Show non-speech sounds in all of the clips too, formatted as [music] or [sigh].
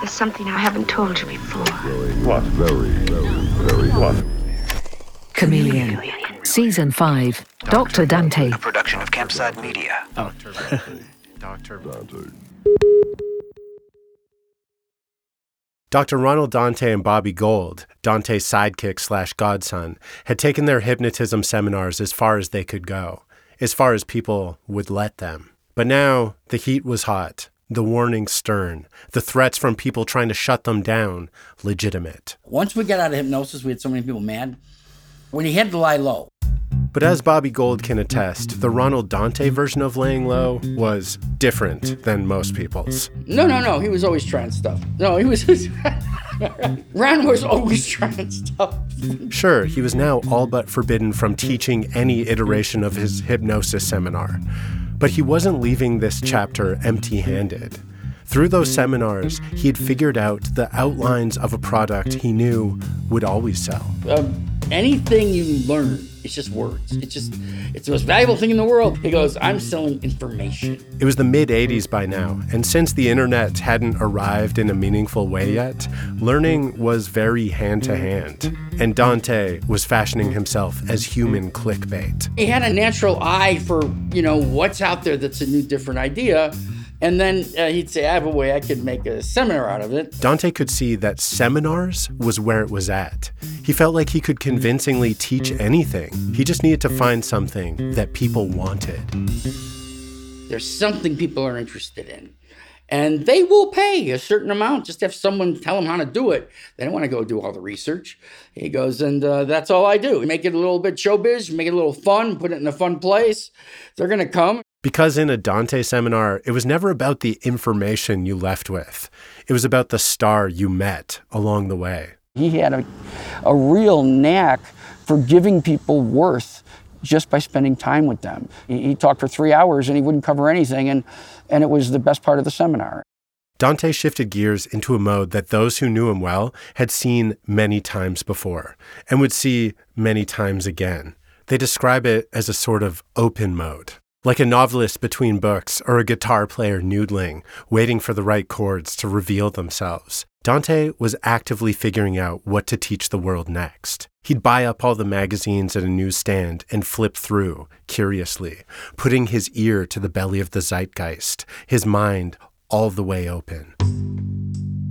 There's something I haven't told you before. What? Very, very, very what? Chameleon. Season 5. Dr. Dante. A production of Campside Media. Doctor Dante. Dr. Ronald Dante and Bobby Gold, Dante's sidekick slash godson, had taken their hypnotism seminars as far as they could go, as far as people would let them. But now the heat was hot, the warnings stern, the threats from people trying to shut them down legitimate. Once we got out of hypnosis, we had so many people mad. When he had to lie low, But as Bobby Gold can attest, the Ronald Dante version of laying low was different than most people's. no, no, no, he was always trying stuff. No, he was. [laughs] Ron was always trying stuff. Sure, he was now all but forbidden from teaching any iteration of his hypnosis seminar, but he wasn't leaving this chapter empty handed. Through those seminars, he had figured out the outlines of a product he knew would always sell. Um, anything you learn, it's just words. It's just, it's the most valuable thing in the world. He goes, I'm selling information. It was the mid 80s by now, and since the internet hadn't arrived in a meaningful way yet, learning was very hand to hand. And Dante was fashioning himself as human clickbait. He had a natural eye for, you know, what's out there that's a new, different idea. And then uh, he'd say, I have a way I could make a seminar out of it. Dante could see that seminars was where it was at. He felt like he could convincingly teach anything. He just needed to find something that people wanted. There's something people are interested in. And they will pay a certain amount just to have someone tell them how to do it. They don't want to go do all the research. He goes, and uh, that's all I do. We make it a little bit showbiz, make it a little fun, put it in a fun place. They're going to come. Because in a Dante seminar, it was never about the information you left with, it was about the star you met along the way. He had a, a real knack for giving people worth just by spending time with them. He, talked for three hours and he wouldn't cover anything, and, and it was the best part of the seminar. Dante shifted gears into a mode that those who knew him well had seen many times before and would see many times again. They describe it as a sort of open mode, like a novelist between books or a guitar player noodling, waiting for the right chords to reveal themselves. Dante was actively figuring out what to teach the world next. He'd buy up all the magazines at a newsstand and flip through, curiously, putting his ear to the belly of the zeitgeist, his mind all the way open.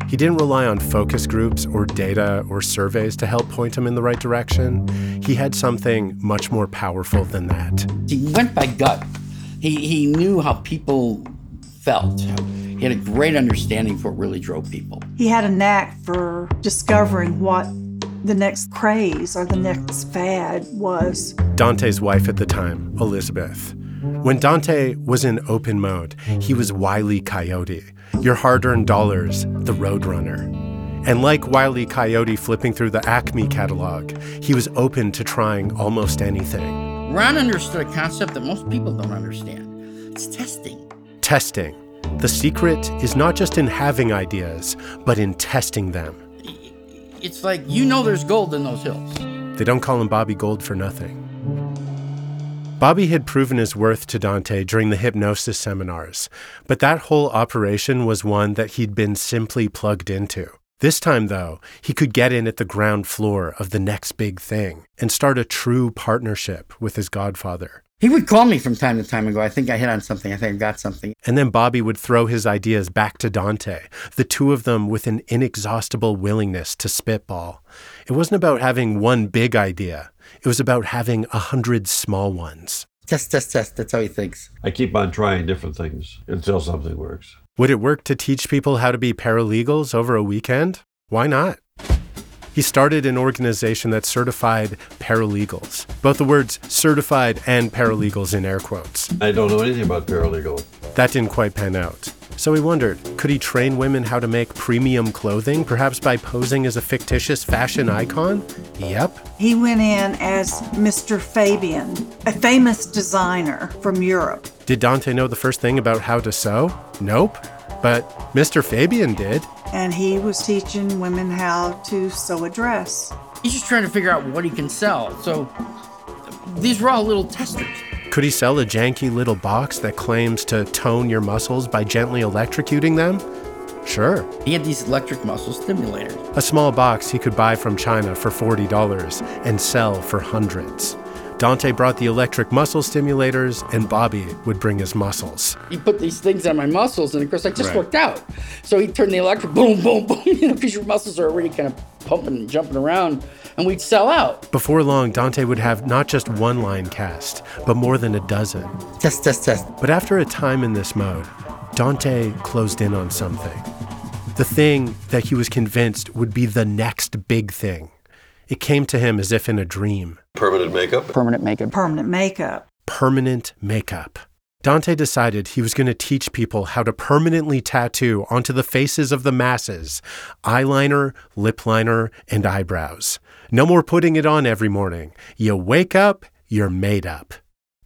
He didn't rely on focus groups or data or surveys to help point him in the right direction. He had something much more powerful than that. He went by gut. He, he knew how people felt. He had a great understanding for what really drove people. He had a knack for discovering what the next craze or the next fad was. Dante's wife at the time, Elizabeth. When Dante was in open mode, he was Wile Coyote, your hard earned dollars, the Roadrunner. And like Wile Coyote flipping through the Acme catalog, he was open to trying almost anything. Ron understood a concept that most people don't understand. It's testing. Testing. The secret is not just in having ideas, but in testing them. It's like you know there's gold in those hills. They don't call him Bobby Gold for nothing. Bobby had proven his worth to Dante during the hypnosis seminars, but that whole operation was one that he'd been simply plugged into. This time, though, he could get in at the ground floor of the next big thing and start a true partnership with his godfather. He would call me from time to time and go, I think I hit on something. I think I got something. And then Bobby would throw his ideas back to Dante, the two of them with an inexhaustible willingness to spitball. It wasn't about having one big idea, it was about having a hundred small ones. Test, test, test. That's how he thinks. I keep on trying different things until something works. Would it work to teach people how to be paralegals over a weekend? Why not? He started an organization that certified paralegals. Both the words certified and paralegals in air quotes. I don't know anything about paralegal. That didn't quite pan out. So he wondered could he train women how to make premium clothing, perhaps by posing as a fictitious fashion icon? Yep. He went in as Mr. Fabian, a famous designer from Europe. Did Dante know the first thing about how to sew? Nope. But Mr. Fabian did. And he was teaching women how to sew a dress. He's just trying to figure out what he can sell. So these were all little testers. Could he sell a janky little box that claims to tone your muscles by gently electrocuting them? Sure. He had these electric muscle stimulators. A small box he could buy from China for $40 and sell for hundreds. Dante brought the electric muscle stimulators, and Bobby would bring his muscles. He put these things on my muscles, and of course, I just Right. worked out. So he turned the electric, boom, boom, [laughs] boom, you know, because your muscles are already kind of pumping and jumping around, and we'd sell out. Before long, Dante would have not just one line cast, but more than a dozen. Test, test, test. But after a time in this mode, Dante closed in on something. The thing that he was convinced would be the next big thing. It came to him as if in a dream Permanent makeup? Permanent makeup. Permanent makeup. permanent makeup. Dante decided he was going to teach people how to permanently tattoo onto the faces of the masses eyeliner, lip liner, and eyebrows. No more putting it on every morning. You wake up, you're made up.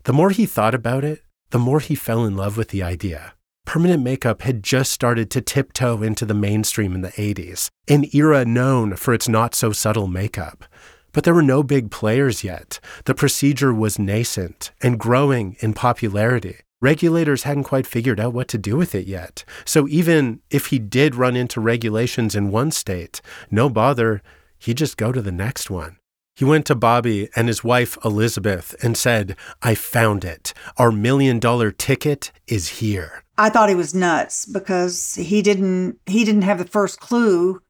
The more he thought about it, the more he fell in love with the idea. Permanent makeup had just started to tiptoe into the mainstream in the 80s, an era known for its not so subtle makeup. But there were no big players yet. The procedure was nascent and growing in popularity. Regulators hadn't quite figured out what to do with it yet. So even if he did run into regulations in one state, no bother, he'd just go to the next one. He went to Bobby and his wife Elizabeth and said, I found it. Our million dollar ticket is here. I thought he was nuts because he didn't he didn't have the first clue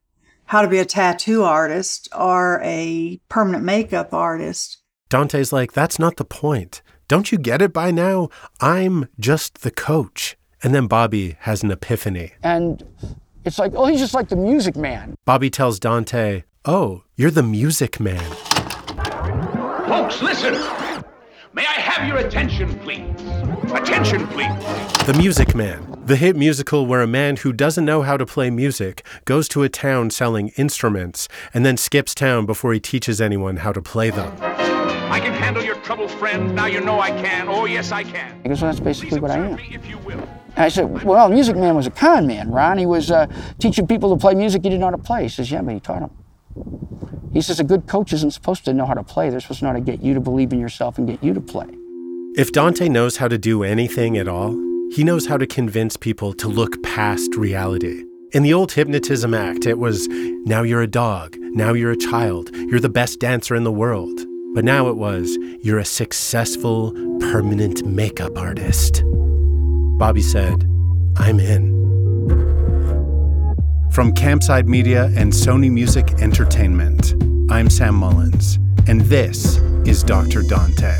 how to be a tattoo artist or a permanent makeup artist. Dante's like, that's not the point. Don't you get it by now? I'm just the coach. And then Bobby has an epiphany. And it's like, oh, he's just like the music man. Bobby tells Dante, Oh, you're the music man. Folks, listen! May I have your attention, please? Attention, please! The Music Man, the hit musical where a man who doesn't know how to play music goes to a town selling instruments and then skips town before he teaches anyone how to play them. I can handle your troubles, friend. Now you know I can. Oh, yes, I can. He goes, well, that's basically what I am. if you will. And I said, well, Music Man was a con man, Ron. He was uh, teaching people to play music he didn't know how to play. He says, yeah, but he taught them. He says, a good coach isn't supposed to know how to play. They're supposed to know how to get you to believe in yourself and get you to play. If Dante knows how to do anything at all, he knows how to convince people to look past reality. In the old hypnotism act, it was now you're a dog, now you're a child, you're the best dancer in the world. But now it was you're a successful, permanent makeup artist. Bobby said, I'm in. From Campside Media and Sony Music Entertainment, I'm Sam Mullins, and this is Dr. Dante.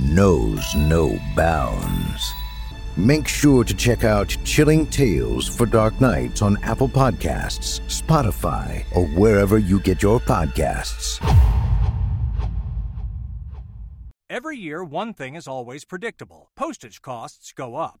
knows no bounds. Make sure to check out Chilling Tales for Dark Nights on Apple Podcasts, Spotify, or wherever you get your podcasts. Every year, one thing is always predictable postage costs go up.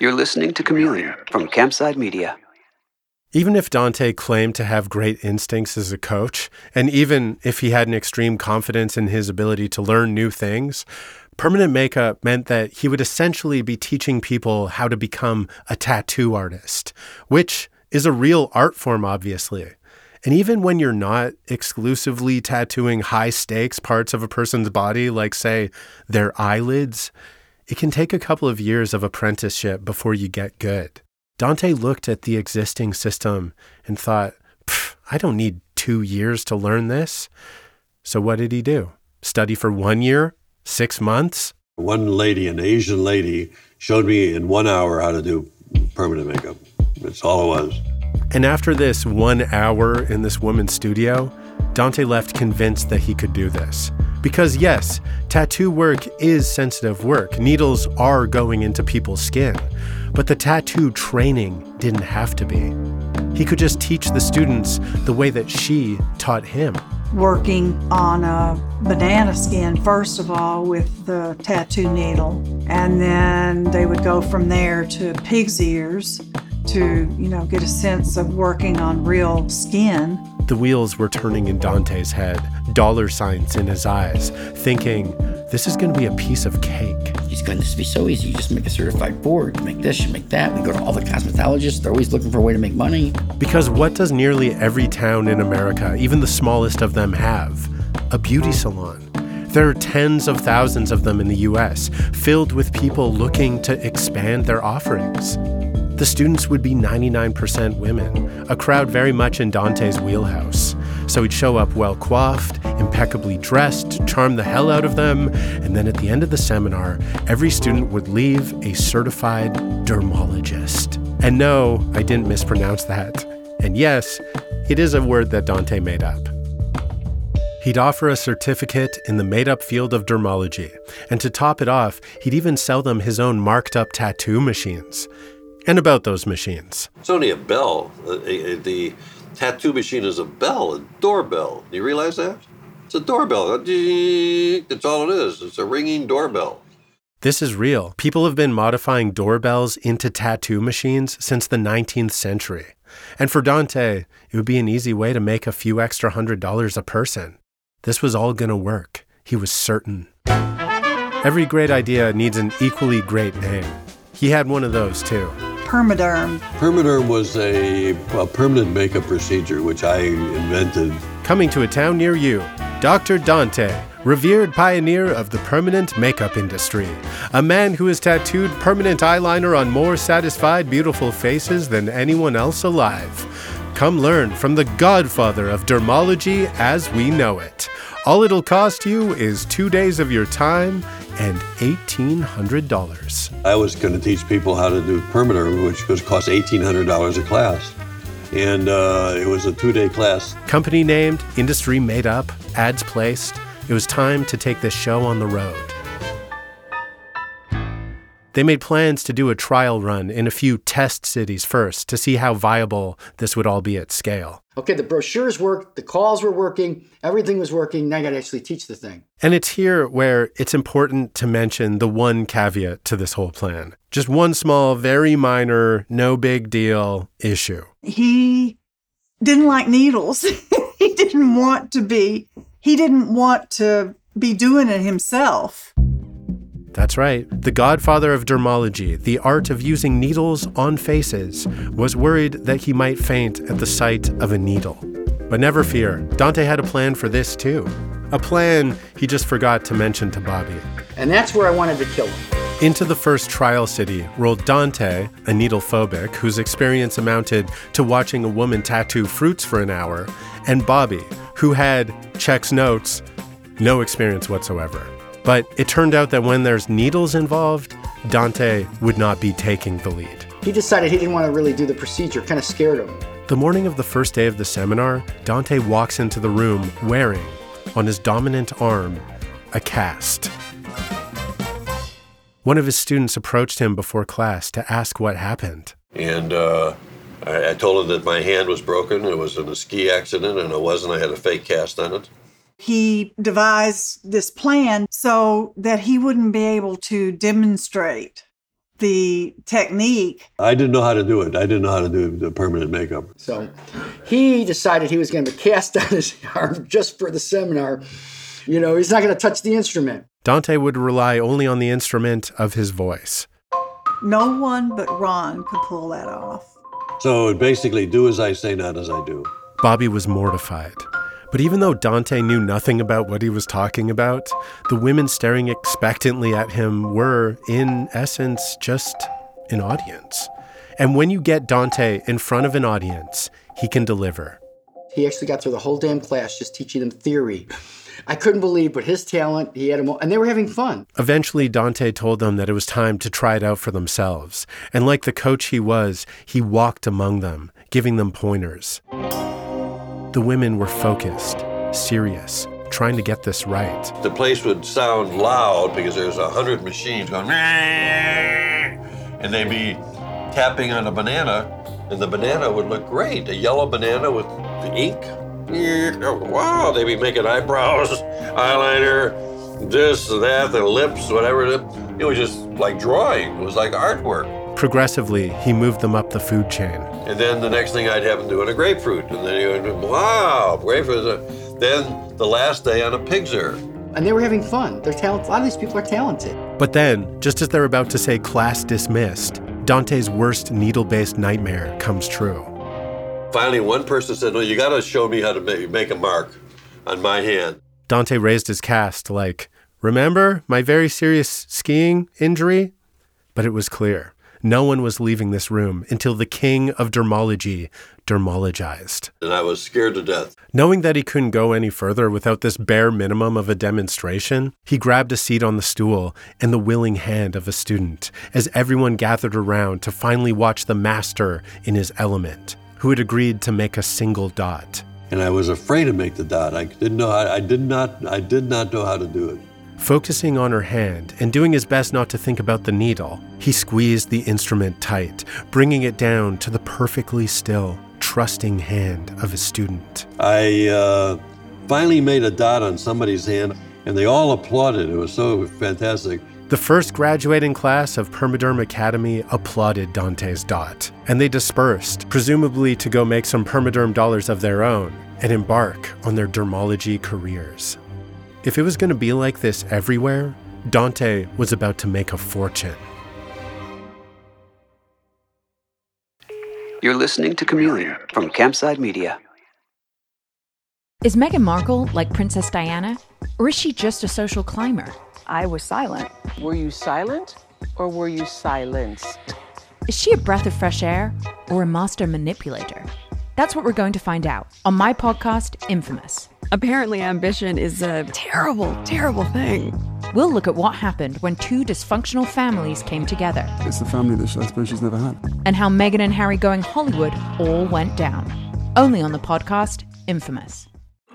You're listening to Chameleon from Campside Media. Even if Dante claimed to have great instincts as a coach, and even if he had an extreme confidence in his ability to learn new things, Permanent makeup meant that he would essentially be teaching people how to become a tattoo artist, which is a real art form, obviously. And even when you're not exclusively tattooing high stakes parts of a person's body, like, say, their eyelids, it can take a couple of years of apprenticeship before you get good. Dante looked at the existing system and thought, I don't need two years to learn this. So what did he do? Study for one year? Six months? One lady, an Asian lady, showed me in one hour how to do permanent makeup. That's all it was. And after this one hour in this woman's studio, Dante left convinced that he could do this. Because, yes, tattoo work is sensitive work. Needles are going into people's skin. But the tattoo training didn't have to be. He could just teach the students the way that she taught him. Working on a banana skin, first of all, with the tattoo needle. And then they would go from there to pig's ears to, you know, get a sense of working on real skin. The wheels were turning in Dante's head, dollar signs in his eyes, thinking, this is going to be a piece of cake. He's going to be so easy. You just make a certified board, you make this, you make that. We go to all the cosmetologists. They're always looking for a way to make money. Because what does nearly every town in America, even the smallest of them, have? A beauty salon. There are tens of thousands of them in the US, filled with people looking to expand their offerings. The students would be 99% women, a crowd very much in Dante's wheelhouse. So he'd show up well coiffed, impeccably dressed, charm the hell out of them, and then at the end of the seminar, every student would leave a certified dermologist. And no, I didn't mispronounce that. And yes, it is a word that Dante made up. He'd offer a certificate in the made up field of dermology, and to top it off, he'd even sell them his own marked up tattoo machines and about those machines. It's only a bell. Uh, the tattoo machine is a bell, a doorbell. Do you realize that? It's a doorbell. Uh, That's all it is. It's a ringing doorbell. This is real. People have been modifying doorbells into tattoo machines since the 19th century. And for Dante, it would be an easy way to make a few extra hundred dollars a person. This was all going to work. He was certain. Every great idea needs an equally great name. He had one of those too. Permaderm. Permaderm was a, a permanent makeup procedure which I invented. Coming to a town near you, Dr. Dante, revered pioneer of the permanent makeup industry, a man who has tattooed permanent eyeliner on more satisfied, beautiful faces than anyone else alive. Come learn from the godfather of dermology as we know it. All it'll cost you is two days of your time and $1,800. I was going to teach people how to do Permaderm, which was cost $1,800 a class. And uh, it was a two day class. Company named, industry made up, ads placed. It was time to take this show on the road. They made plans to do a trial run in a few test cities first to see how viable this would all be at scale. Okay, the brochures worked, the calls were working, everything was working. Now I got to actually teach the thing. And it's here where it's important to mention the one caveat to this whole plan. Just one small, very minor, no big deal issue. He didn't like needles. [laughs] he didn't want to be, he didn't want to be doing it himself. That's right. The godfather of dermology, the art of using needles on faces, was worried that he might faint at the sight of a needle. But never fear, Dante had a plan for this too. A plan he just forgot to mention to Bobby. And that's where I wanted to kill him. Into the first trial city rolled Dante, a needle phobic whose experience amounted to watching a woman tattoo fruits for an hour, and Bobby, who had, checks notes, no experience whatsoever. But it turned out that when there's needles involved, Dante would not be taking the lead. He decided he didn't want to really do the procedure, kind of scared him. The morning of the first day of the seminar, Dante walks into the room wearing, on his dominant arm, a cast. One of his students approached him before class to ask what happened. And uh, I, I told him that my hand was broken. It was in a ski accident, and it wasn't. I had a fake cast on it he devised this plan so that he wouldn't be able to demonstrate the technique. I didn't know how to do it. I didn't know how to do the permanent makeup. So he decided he was going to cast [laughs] on his arm just for the seminar. You know, he's not going to touch the instrument. Dante would rely only on the instrument of his voice. No one but Ron could pull that off. So basically, do as I say, not as I do. Bobby was mortified. But even though Dante knew nothing about what he was talking about, the women staring expectantly at him were, in essence, just an audience. And when you get Dante in front of an audience, he can deliver. He actually got through the whole damn class just teaching them theory. I couldn't believe, but his talent, he had them all, and they were having fun. Eventually, Dante told them that it was time to try it out for themselves. And like the coach he was, he walked among them, giving them pointers. The women were focused, serious, trying to get this right. The place would sound loud because there's a hundred machines going, and they'd be tapping on a banana, and the banana would look great. A yellow banana with the ink. Wow, they'd be making eyebrows, eyeliner, this, that, the lips, whatever. It was just like drawing. It was like artwork. Progressively, he moved them up the food chain. And then the next thing I'd have them doing a grapefruit. And then he would, be, wow, grapefruit. Then the last day on a pig's ear. And they were having fun. They're talented. A lot of these people are talented. But then, just as they're about to say class dismissed, Dante's worst needle based nightmare comes true. Finally, one person said, No, you got to show me how to make, make a mark on my hand. Dante raised his cast, like, Remember my very serious skiing injury? But it was clear. No one was leaving this room until the king of dermology dermologized. And I was scared to death. Knowing that he couldn't go any further without this bare minimum of a demonstration, he grabbed a seat on the stool and the willing hand of a student as everyone gathered around to finally watch the master in his element, who had agreed to make a single dot. And I was afraid to make the dot. I didn't know. I, I did not. I did not know how to do it. Focusing on her hand and doing his best not to think about the needle, he squeezed the instrument tight, bringing it down to the perfectly still, trusting hand of his student. I uh, finally made a dot on somebody's hand, and they all applauded. It was so fantastic. The first graduating class of Permaderm Academy applauded Dante's dot, and they dispersed, presumably to go make some Permaderm dollars of their own and embark on their dermology careers. If it was going to be like this everywhere, Dante was about to make a fortune. You're listening to Chameleon from Campside Media. Is Meghan Markle like Princess Diana? Or is she just a social climber? I was silent. Were you silent or were you silenced? Is she a breath of fresh air or a master manipulator? That's what we're going to find out on my podcast, Infamous. Apparently, ambition is a terrible, terrible thing. We'll look at what happened when two dysfunctional families came together. It's the family that I suppose she's never had. And how Meghan and Harry going Hollywood all went down. Only on the podcast, Infamous.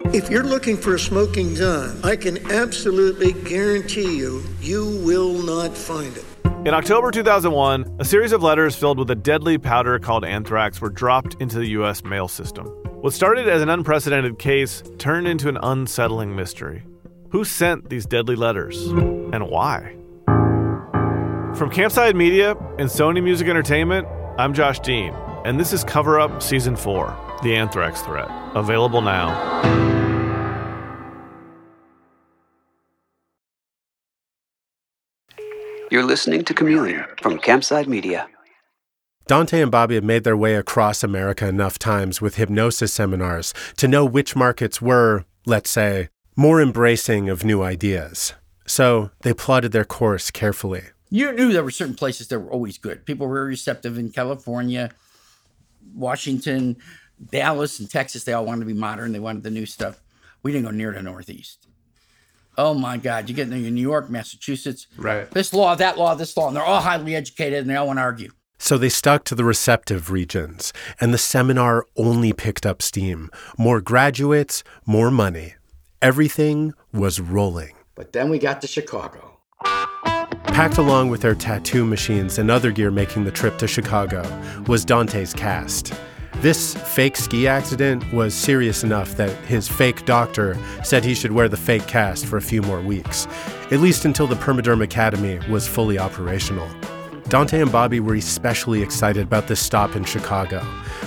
If you're looking for a smoking gun, I can absolutely guarantee you, you will not find it. In October 2001, a series of letters filled with a deadly powder called anthrax were dropped into the U.S. mail system. What started as an unprecedented case turned into an unsettling mystery. Who sent these deadly letters and why? From Campside Media and Sony Music Entertainment, I'm Josh Dean, and this is Cover Up Season 4 The Anthrax Threat. Available now. You're listening to Chameleon from Campside Media. Dante and Bobby had made their way across America enough times with hypnosis seminars to know which markets were, let's say, more embracing of new ideas. So they plotted their course carefully. You knew there were certain places that were always good. People were receptive in California, Washington, Dallas, and Texas. They all wanted to be modern. They wanted the new stuff. We didn't go near the Northeast. Oh my God, you get into New York, Massachusetts. Right. This law, that law, this law, and they're all highly educated and they all want to argue. So they stuck to the receptive regions, and the seminar only picked up steam. More graduates, more money. Everything was rolling. But then we got to Chicago. Packed along with their tattoo machines and other gear making the trip to Chicago was Dante's cast. This fake ski accident was serious enough that his fake doctor said he should wear the fake cast for a few more weeks, at least until the Permaderm Academy was fully operational. Dante and Bobby were especially excited about this stop in Chicago,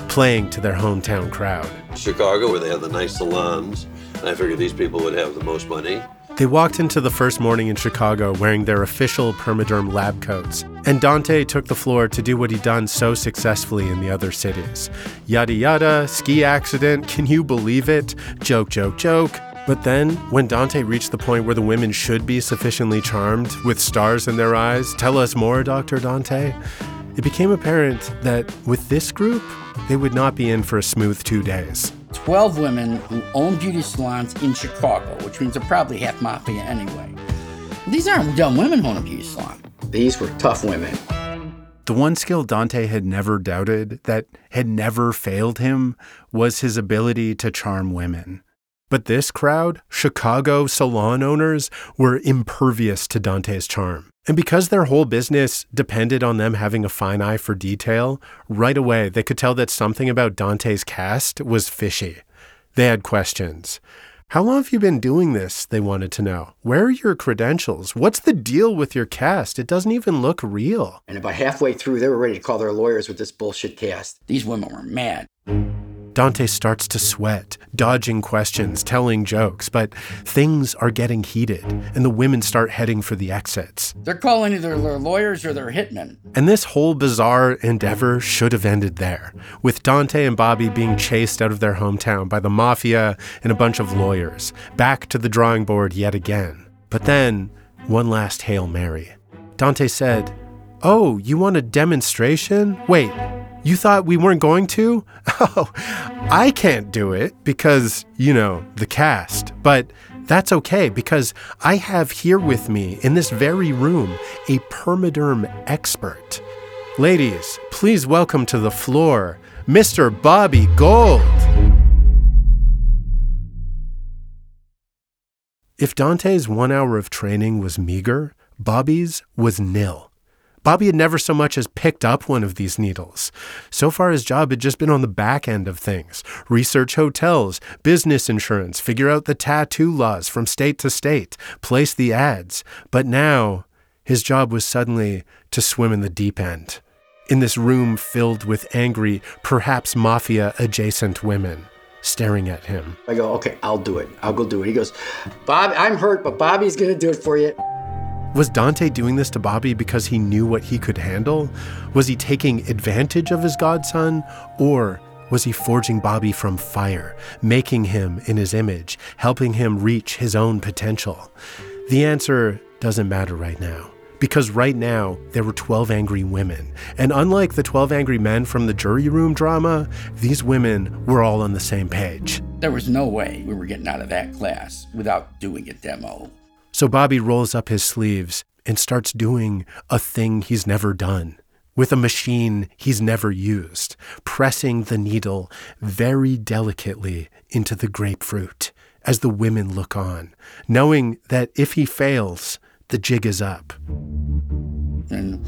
playing to their hometown crowd. Chicago, where they have the nice salons, and I figured these people would have the most money. They walked into the first morning in Chicago wearing their official Permaderm lab coats, and Dante took the floor to do what he'd done so successfully in the other cities. Yada yada, ski accident, can you believe it? Joke, joke, joke. But then, when Dante reached the point where the women should be sufficiently charmed, with stars in their eyes, tell us more, Dr. Dante, it became apparent that with this group, they would not be in for a smooth two days. 12 women who own beauty salons in Chicago, which means they're probably half mafia anyway. These aren't dumb women who own a beauty salon. These were tough women. The one skill Dante had never doubted, that had never failed him, was his ability to charm women. But this crowd, Chicago salon owners, were impervious to Dante's charm. And because their whole business depended on them having a fine eye for detail, right away they could tell that something about Dante's cast was fishy. They had questions. How long have you been doing this? They wanted to know. Where are your credentials? What's the deal with your cast? It doesn't even look real. And about halfway through, they were ready to call their lawyers with this bullshit cast. These women were mad. Dante starts to sweat, dodging questions, telling jokes, but things are getting heated, and the women start heading for the exits. They're calling either their lawyers or their hitmen. And this whole bizarre endeavor should have ended there, with Dante and Bobby being chased out of their hometown by the mafia and a bunch of lawyers, back to the drawing board yet again. But then, one last Hail Mary. Dante said, Oh, you want a demonstration? Wait, you thought we weren't going to? [laughs] Oh, I can't do it because, you know, the cast. But that's okay because I have here with me in this very room a permaderm expert. Ladies, please welcome to the floor Mr. Bobby Gold. If Dante's one hour of training was meager, Bobby's was nil. Bobby had never so much as picked up one of these needles. So far, his job had just been on the back end of things research hotels, business insurance, figure out the tattoo laws from state to state, place the ads. But now, his job was suddenly to swim in the deep end. In this room filled with angry, perhaps mafia adjacent women staring at him. I go, okay, I'll do it. I'll go do it. He goes, Bob, I'm hurt, but Bobby's going to do it for you. Was Dante doing this to Bobby because he knew what he could handle? Was he taking advantage of his godson? Or was he forging Bobby from fire, making him in his image, helping him reach his own potential? The answer doesn't matter right now. Because right now, there were 12 angry women. And unlike the 12 angry men from the jury room drama, these women were all on the same page. There was no way we were getting out of that class without doing a demo. So Bobby rolls up his sleeves and starts doing a thing he's never done with a machine he's never used, pressing the needle very delicately into the grapefruit as the women look on, knowing that if he fails, the jig is up. And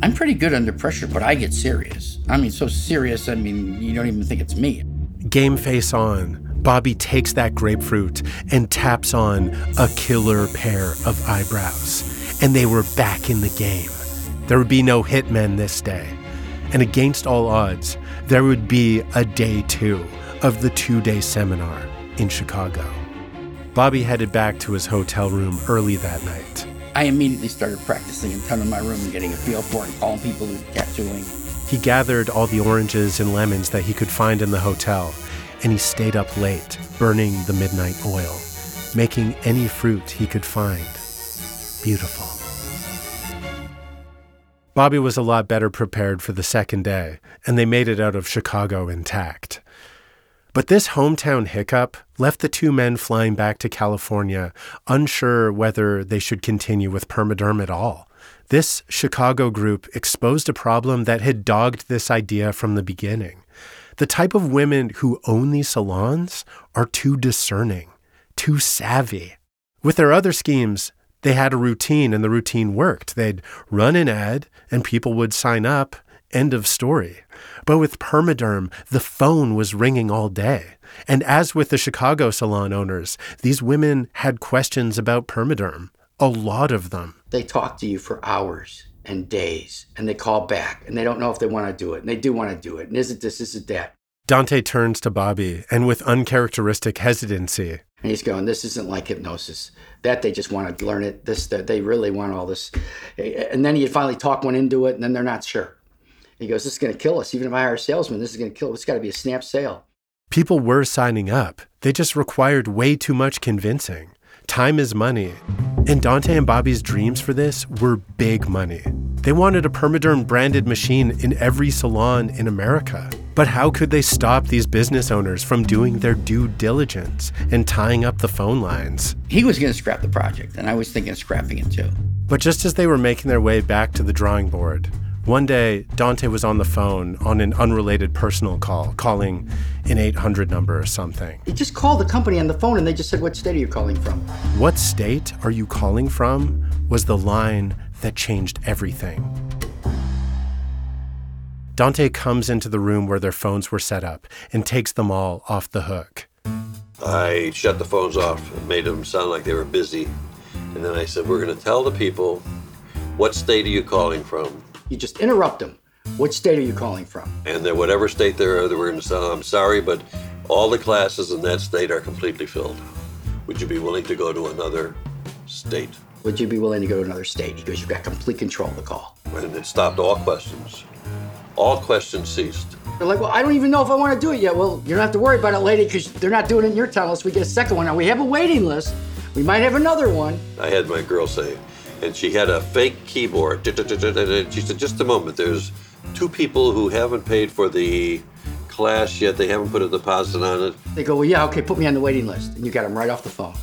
I'm pretty good under pressure, but I get serious. I mean, so serious, I mean, you don't even think it's me. Game face on, Bobby takes that grapefruit and taps on a killer pair of eyebrows. And they were back in the game. There would be no hitmen this day. And against all odds, there would be a day two of the two day seminar in Chicago. Bobby headed back to his hotel room early that night. I immediately started practicing in front of my room and getting a feel for it and calling people who tattooing. He gathered all the oranges and lemons that he could find in the hotel and he stayed up late, burning the midnight oil, making any fruit he could find beautiful. Bobby was a lot better prepared for the second day, and they made it out of Chicago intact. But this hometown hiccup left the two men flying back to California, unsure whether they should continue with Permaderm at all. This Chicago group exposed a problem that had dogged this idea from the beginning. The type of women who own these salons are too discerning, too savvy. With their other schemes, they had a routine and the routine worked. They'd run an ad and people would sign up. End of story. But with Permaderm, the phone was ringing all day. And as with the Chicago salon owners, these women had questions about Permaderm. A lot of them. They talk to you for hours and days and they call back and they don't know if they want to do it and they do want to do it and is it this is it that Dante turns to Bobby and with uncharacteristic hesitancy. And he's going, this isn't like hypnosis. That they just want to learn it. This, that they really want all this. And then he finally talk one into it, and then they're not sure. He goes, this is going to kill us. Even if I hire a salesman, this is going to kill. It's got to be a snap sale. People were signing up. They just required way too much convincing. Time is money. And Dante and Bobby's dreams for this were big money. They wanted a Permaderm branded machine in every salon in America. But how could they stop these business owners from doing their due diligence and tying up the phone lines? He was going to scrap the project, and I was thinking of scrapping it too. But just as they were making their way back to the drawing board, one day, Dante was on the phone on an unrelated personal call, calling an 800 number or something. He just called the company on the phone and they just said, What state are you calling from? What state are you calling from? was the line that changed everything. Dante comes into the room where their phones were set up and takes them all off the hook. I shut the phones off and made them sound like they were busy. And then I said, We're going to tell the people, what state are you calling from? You just interrupt them. What state are you calling from? And then whatever state they're, they were in, I'm sorry, but all the classes in that state are completely filled. Would you be willing to go to another state? Would you be willing to go to another state? He goes, You've got complete control of the call. And it stopped all questions. All questions ceased. They're like, Well, I don't even know if I want to do it yet. Well, you don't have to worry about it, lady, because they're not doing it in your town unless we get a second one. Now, we have a waiting list. We might have another one. I had my girl say, and she had a fake keyboard. She said, Just a moment, there's two people who haven't paid for the class yet. They haven't put a deposit on it. They go, Well, yeah, okay, put me on the waiting list. And you got them right off the phone.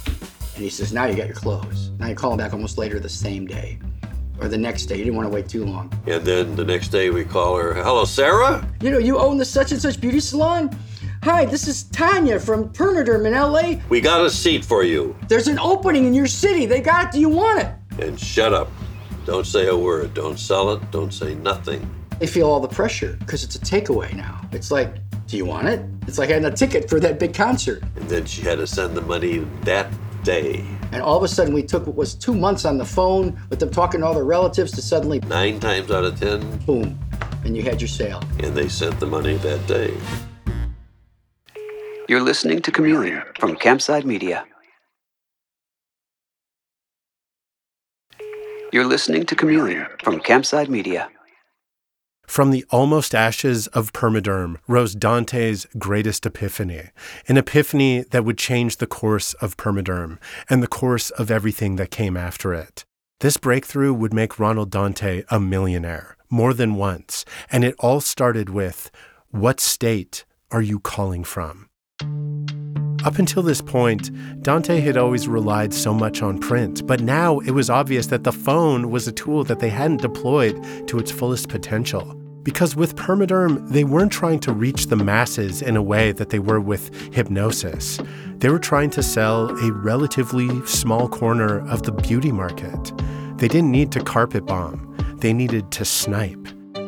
And he says, Now you got your close. Now you call him back almost later the same day or the next day. You didn't want to wait too long. And then the next day we call her, Hello, Sarah? You know, you own the such and such beauty salon? Hi, this is Tanya from Permaderm in LA. We got a seat for you. There's an opening in your city. They got it. Do you want it? And shut up. Don't say a word. Don't sell it. Don't say nothing. They feel all the pressure because it's a takeaway now. It's like, do you want it? It's like having a ticket for that big concert. And then she had to send the money that day. And all of a sudden, we took what was two months on the phone with them talking to all their relatives to suddenly nine times out of ten, boom, and you had your sale. And they sent the money that day. You're listening to Chameleon from Campside Media. You're listening to Chameleon from Campside Media. From the almost ashes of Permaderm rose Dante's greatest epiphany, an epiphany that would change the course of Permaderm and the course of everything that came after it. This breakthrough would make Ronald Dante a millionaire more than once, and it all started with What state are you calling from? Up until this point, Dante had always relied so much on print, but now it was obvious that the phone was a tool that they hadn't deployed to its fullest potential. Because with Permaderm, they weren't trying to reach the masses in a way that they were with hypnosis. They were trying to sell a relatively small corner of the beauty market. They didn't need to carpet bomb, they needed to snipe.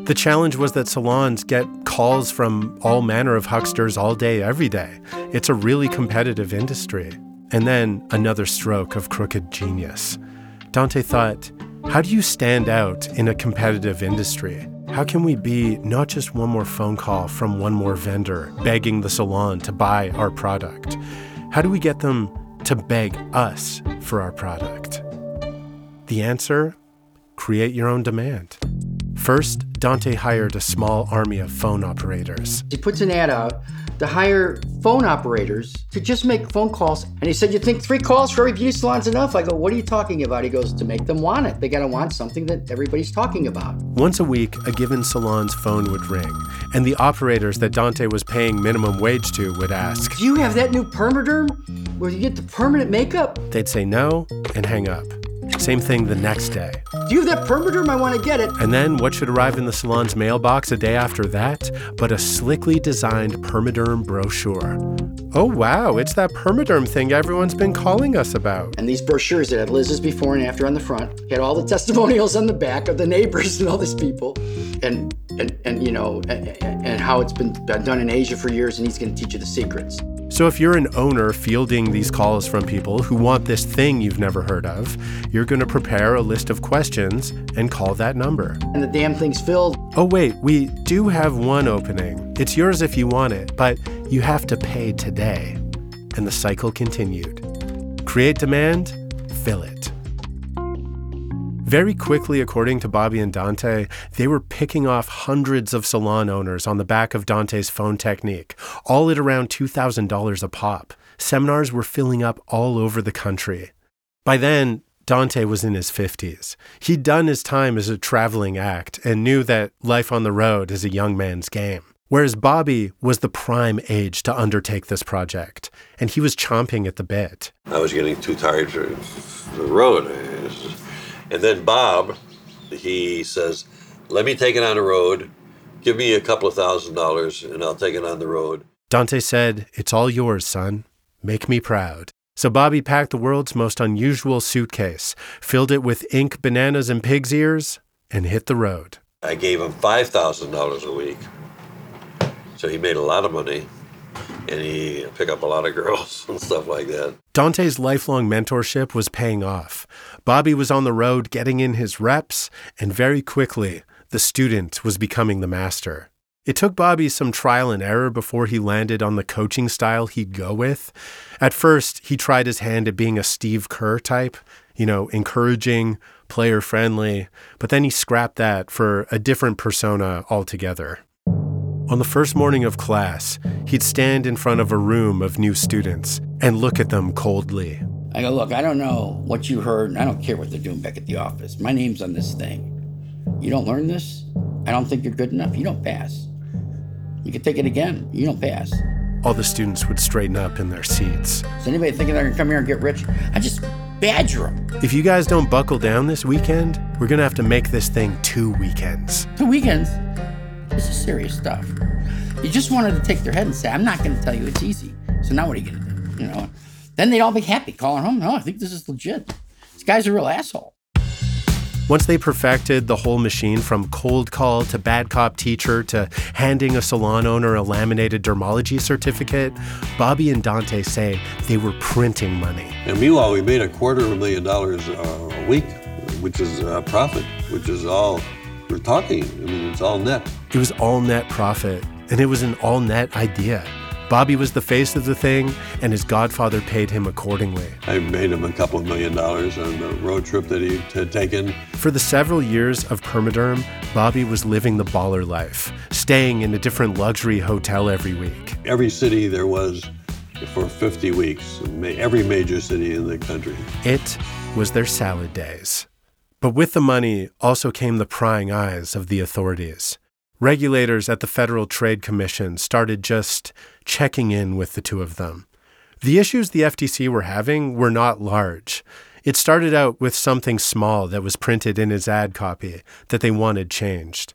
The challenge was that salons get calls from all manner of hucksters all day, every day. It's a really competitive industry. And then another stroke of crooked genius. Dante thought, how do you stand out in a competitive industry? How can we be not just one more phone call from one more vendor begging the salon to buy our product? How do we get them to beg us for our product? The answer create your own demand. First, Dante hired a small army of phone operators. He puts an ad out to hire phone operators to just make phone calls. And he said, You think three calls for every beauty salon's enough? I go, What are you talking about? He goes, To make them want it. They got to want something that everybody's talking about. Once a week, a given salon's phone would ring, and the operators that Dante was paying minimum wage to would ask, Do you have that new Permaderm where you get the permanent makeup? They'd say no and hang up. Same thing the next day. Do you have that Permaderm? I want to get it. And then what should arrive in the salon's mailbox a day after that but a slickly designed Permaderm brochure? Oh, wow, it's that Permaderm thing everyone's been calling us about. And these brochures that had Liz's before and after on the front had all the testimonials on the back of the neighbors and all these people. And, and, and you know, and, and how it's been done in Asia for years, and he's going to teach you the secrets. So if you're an owner fielding these calls from people who want this thing you've never heard of, you're going to prepare a list of questions and call that number. And the damn thing's filled. Oh, wait, we do have one opening. It's yours if you want it, but you have to pay today. And the cycle continued. Create demand, fill it. Very quickly, according to Bobby and Dante, they were picking off hundreds of salon owners on the back of Dante's phone technique, all at around $2,000 a pop. Seminars were filling up all over the country. By then, Dante was in his 50s. He'd done his time as a traveling act and knew that life on the road is a young man's game. Whereas Bobby was the prime age to undertake this project, and he was chomping at the bit. I was getting too tired for the road. And then Bob, he says, Let me take it on the road. Give me a couple of thousand dollars and I'll take it on the road. Dante said, It's all yours, son. Make me proud. So Bobby packed the world's most unusual suitcase, filled it with ink, bananas, and pig's ears, and hit the road. I gave him $5,000 a week. So he made a lot of money and he pick up a lot of girls [laughs] and stuff like that. Dante's lifelong mentorship was paying off. Bobby was on the road getting in his reps, and very quickly, the student was becoming the master. It took Bobby some trial and error before he landed on the coaching style he'd go with. At first, he tried his hand at being a Steve Kerr type, you know, encouraging, player friendly, but then he scrapped that for a different persona altogether. On the first morning of class, he'd stand in front of a room of new students and look at them coldly. I go, look, I don't know what you heard, and I don't care what they're doing back at the office. My name's on this thing. You don't learn this? I don't think you're good enough. You don't pass. You can take it again. You don't pass. All the students would straighten up in their seats. Is anybody thinking they're going to come here and get rich? I just badger them. If you guys don't buckle down this weekend, we're going to have to make this thing two weekends. Two weekends? This is serious stuff. You just wanted to take their head and say, I'm not going to tell you it's easy. So now what are you going to do? You know, then they'd all be happy calling home. No, I think this is legit. This guy's a real asshole. Once they perfected the whole machine from cold call to bad cop teacher to handing a salon owner a laminated dermology certificate, Bobby and Dante say they were printing money. And meanwhile, we made a quarter of a million dollars uh, a week, which is uh, profit, which is all we're talking. I mean, it's all net. It was all net profit, and it was an all net idea. Bobby was the face of the thing, and his godfather paid him accordingly. I made him a couple of million dollars on the road trip that he had taken. For the several years of Permaderm, Bobby was living the baller life, staying in a different luxury hotel every week. Every city there was for 50 weeks, every major city in the country. It was their salad days. But with the money also came the prying eyes of the authorities. Regulators at the Federal Trade Commission started just checking in with the two of them. The issues the FTC were having were not large. It started out with something small that was printed in his ad copy that they wanted changed.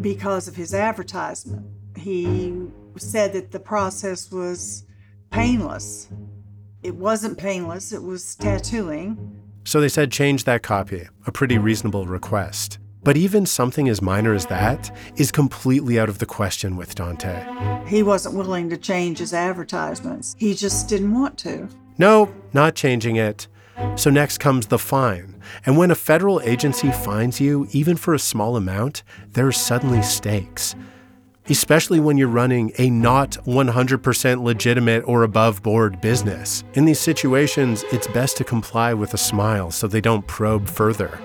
Because of his advertisement, he said that the process was painless. It wasn't painless, it was tattooing. So they said change that copy, a pretty reasonable request. But even something as minor as that is completely out of the question with Dante. He wasn't willing to change his advertisements. He just didn't want to. No, not changing it. So next comes the fine. And when a federal agency fines you, even for a small amount, there are suddenly stakes. Especially when you're running a not 100% legitimate or above board business. In these situations, it's best to comply with a smile so they don't probe further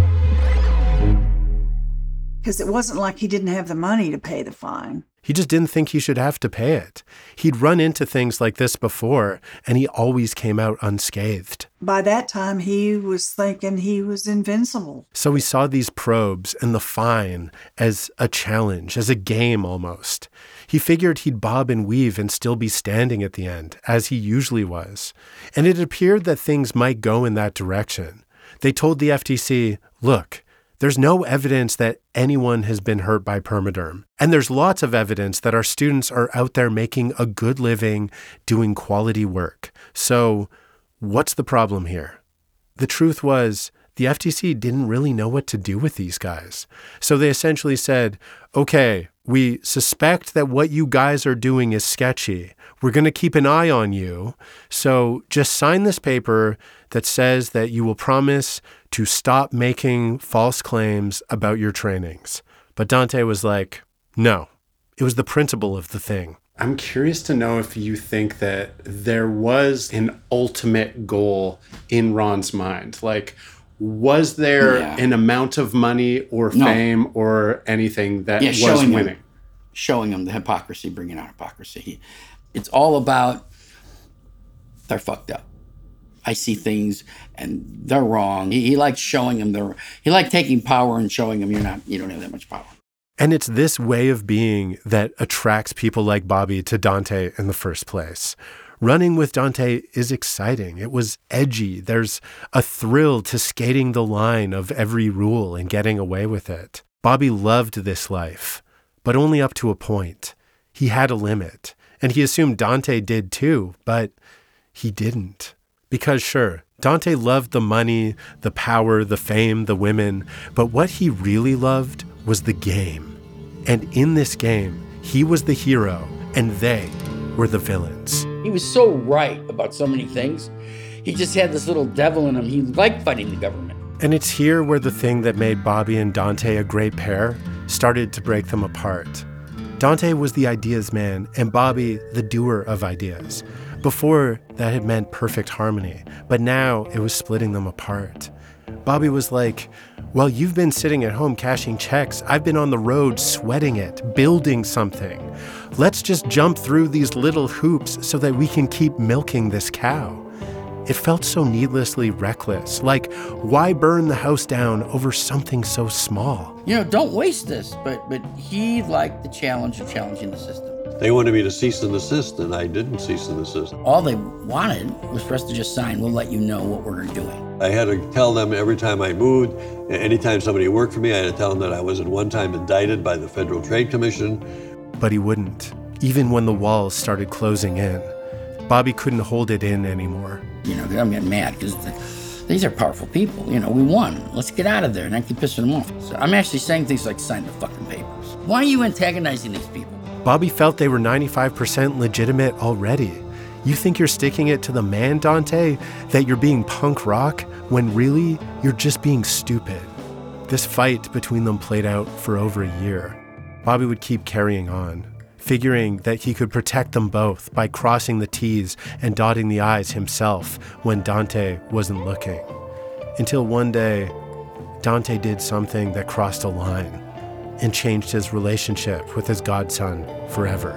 because it wasn't like he didn't have the money to pay the fine. He just didn't think he should have to pay it. He'd run into things like this before, and he always came out unscathed. By that time, he was thinking he was invincible. So he saw these probes and the fine as a challenge, as a game almost. He figured he'd bob and weave and still be standing at the end, as he usually was. And it appeared that things might go in that direction. They told the FTC, look, there's no evidence that anyone has been hurt by permaderm. And there's lots of evidence that our students are out there making a good living, doing quality work. So, what's the problem here? The truth was, the FTC didn't really know what to do with these guys. So they essentially said, okay, we suspect that what you guys are doing is sketchy. We're going to keep an eye on you. So just sign this paper that says that you will promise to stop making false claims about your trainings. But Dante was like, no, it was the principle of the thing. I'm curious to know if you think that there was an ultimate goal in Ron's mind. Like, was there Yeah. an amount of money or No. fame or anything that yeah, was showing winning? him, showing him the hypocrisy, bringing out hypocrisy. It's all about they're fucked up. I see things and they're wrong. He, he likes showing them they're. He liked taking power and showing them you're not. You don't have that much power. And it's this way of being that attracts people like Bobby to Dante in the first place. Running with Dante is exciting. It was edgy. There's a thrill to skating the line of every rule and getting away with it. Bobby loved this life, but only up to a point. He had a limit, and he assumed Dante did too, but he didn't. Because, sure, Dante loved the money, the power, the fame, the women, but what he really loved was the game. And in this game, he was the hero, and they were the villains. He was so right about so many things. He just had this little devil in him. He liked fighting the government. And it's here where the thing that made Bobby and Dante a great pair started to break them apart. Dante was the ideas man, and Bobby the doer of ideas. Before, that had meant perfect harmony, but now it was splitting them apart. Bobby was like, Well, you've been sitting at home cashing checks. I've been on the road sweating it, building something. Let's just jump through these little hoops so that we can keep milking this cow. It felt so needlessly reckless. Like, why burn the house down over something so small? You know, don't waste this. But but he liked the challenge of challenging the system. They wanted me to cease and desist, and I didn't cease and desist. All they wanted was for us to just sign. We'll let you know what we're doing. I had to tell them every time I moved, anytime somebody worked for me, I had to tell them that I was at one time indicted by the Federal Trade Commission. But he wouldn't, even when the walls started closing in. Bobby couldn't hold it in anymore. You know, I'm getting mad because the, these are powerful people. You know, we won. Let's get out of there. And I keep pissing them off. So I'm actually saying things like sign the fucking papers. Why are you antagonizing these people? Bobby felt they were 95% legitimate already. You think you're sticking it to the man, Dante, that you're being punk rock, when really you're just being stupid. This fight between them played out for over a year. Bobby would keep carrying on, figuring that he could protect them both by crossing the T's and dotting the I's himself when Dante wasn't looking. Until one day, Dante did something that crossed a line and changed his relationship with his godson forever.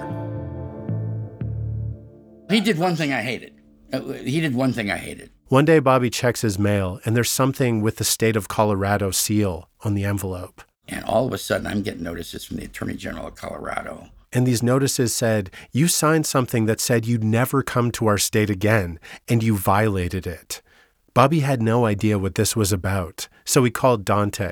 He did one thing I hated. Uh, He did one thing I hated. One day, Bobby checks his mail, and there's something with the state of Colorado seal on the envelope. And all of a sudden, I'm getting notices from the Attorney General of Colorado. And these notices said, You signed something that said you'd never come to our state again, and you violated it. Bobby had no idea what this was about, so he called Dante.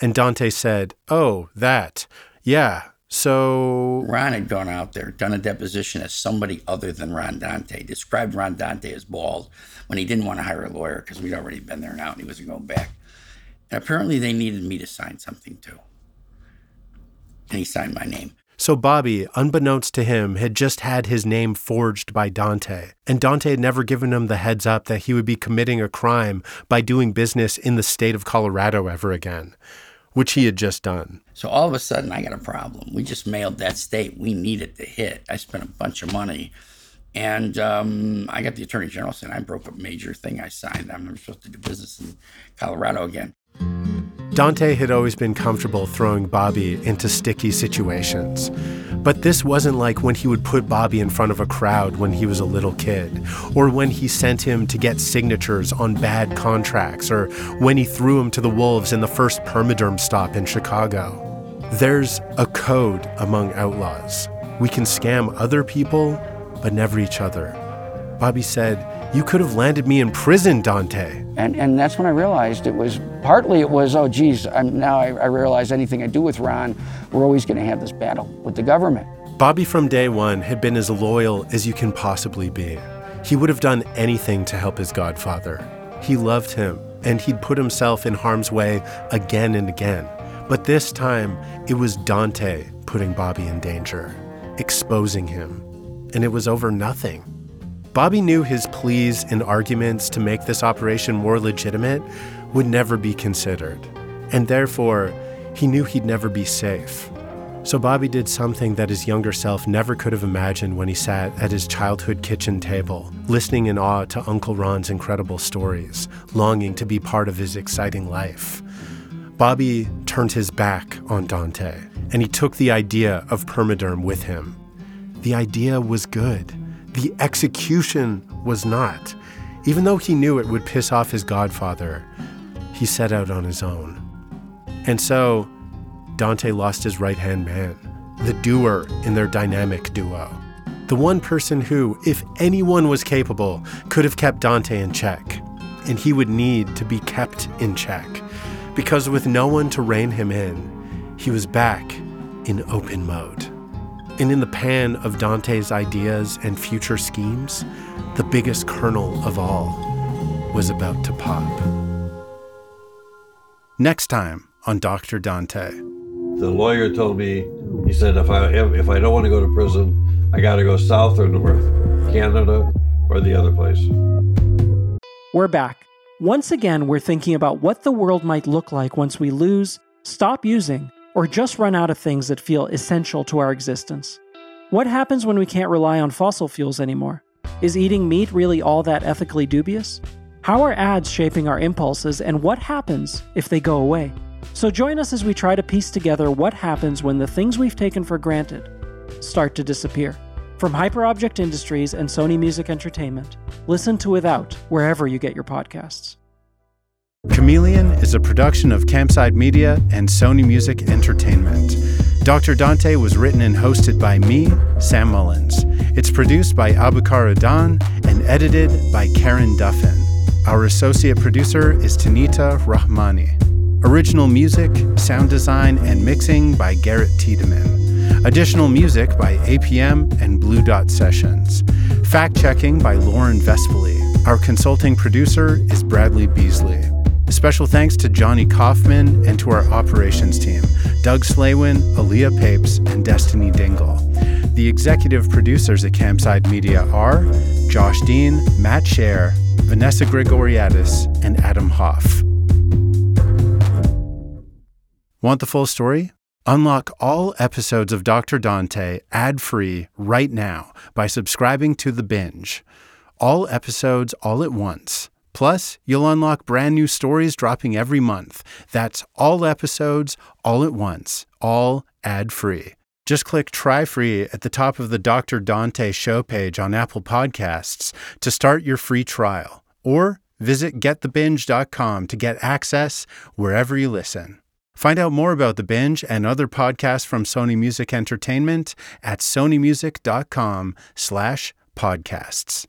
And Dante said, Oh, that. Yeah. So. Ron had gone out there, done a deposition as somebody other than Ron Dante, described Ron Dante as bald when he didn't want to hire a lawyer because we'd already been there and now and he wasn't going back. And apparently they needed me to sign something too. And he signed my name. So Bobby, unbeknownst to him, had just had his name forged by Dante, and Dante had never given him the heads up that he would be committing a crime by doing business in the state of Colorado ever again, which he had just done. So all of a sudden I got a problem. We just mailed that state. We needed to hit. I spent a bunch of money. And um, I got the attorney general saying I broke a major thing I signed. I'm never supposed to do business in Colorado again. Dante had always been comfortable throwing Bobby into sticky situations. But this wasn't like when he would put Bobby in front of a crowd when he was a little kid, or when he sent him to get signatures on bad contracts, or when he threw him to the wolves in the first permaderm stop in Chicago. There's a code among outlaws. We can scam other people, but never each other. Bobby said, You could have landed me in prison, Dante. And, and that's when I realized it was partly it was, oh, geez, I'm, now I, I realize anything I do with Ron, we're always going to have this battle with the government. Bobby from day one had been as loyal as you can possibly be. He would have done anything to help his godfather. He loved him, and he'd put himself in harm's way again and again. But this time, it was Dante putting Bobby in danger, exposing him, and it was over nothing. Bobby knew his pleas and arguments to make this operation more legitimate would never be considered, and therefore, he knew he'd never be safe. So Bobby did something that his younger self never could have imagined when he sat at his childhood kitchen table, listening in awe to Uncle Ron's incredible stories, longing to be part of his exciting life. Bobby turned his back on Dante, and he took the idea of permaderm with him. The idea was good. The execution was not. Even though he knew it would piss off his godfather, he set out on his own. And so, Dante lost his right hand man, the doer in their dynamic duo. The one person who, if anyone was capable, could have kept Dante in check. And he would need to be kept in check. Because with no one to rein him in, he was back in open mode. And in the pan of Dante's ideas and future schemes, the biggest kernel of all was about to pop. Next time on Dr. Dante. The lawyer told me, he said, if I if I don't want to go to prison, I got to go south or north, Canada or the other place. We're back. Once again, we're thinking about what the world might look like once we lose, stop using, or just run out of things that feel essential to our existence. What happens when we can't rely on fossil fuels anymore? Is eating meat really all that ethically dubious? How are ads shaping our impulses, and what happens if they go away? So join us as we try to piece together what happens when the things we've taken for granted start to disappear. From Hyperobject Industries and Sony Music Entertainment, listen to Without wherever you get your podcasts. Chameleon is a production of Campside Media and Sony Music Entertainment. Dr. Dante was written and hosted by me, Sam Mullins. It's produced by Abukar Adan and edited by Karen Duffin. Our associate producer is Tanita Rahmani. Original music, sound design, and mixing by Garrett Tiedemann. Additional music by APM and Blue Dot Sessions. Fact checking by Lauren Vespoli. Our consulting producer is Bradley Beasley. Special thanks to Johnny Kaufman and to our operations team Doug Slaywin, Aaliyah Papes, and Destiny Dingle. The executive producers at Campside Media are Josh Dean, Matt Shaer, Vanessa Grigoriadis, and Adam Hoff. Want the full story? Unlock all episodes of Dr. Dante ad free right now by subscribing to The Binge. All episodes all at once. Plus, you'll unlock brand new stories dropping every month. That's all episodes all at once, all ad free. Just click try free at the top of the Dr. Dante show page on Apple Podcasts to start your free trial, or visit getthebinge.com to get access wherever you listen. Find out more about The Binge and other podcasts from Sony Music Entertainment at sonymusic.com slash podcasts.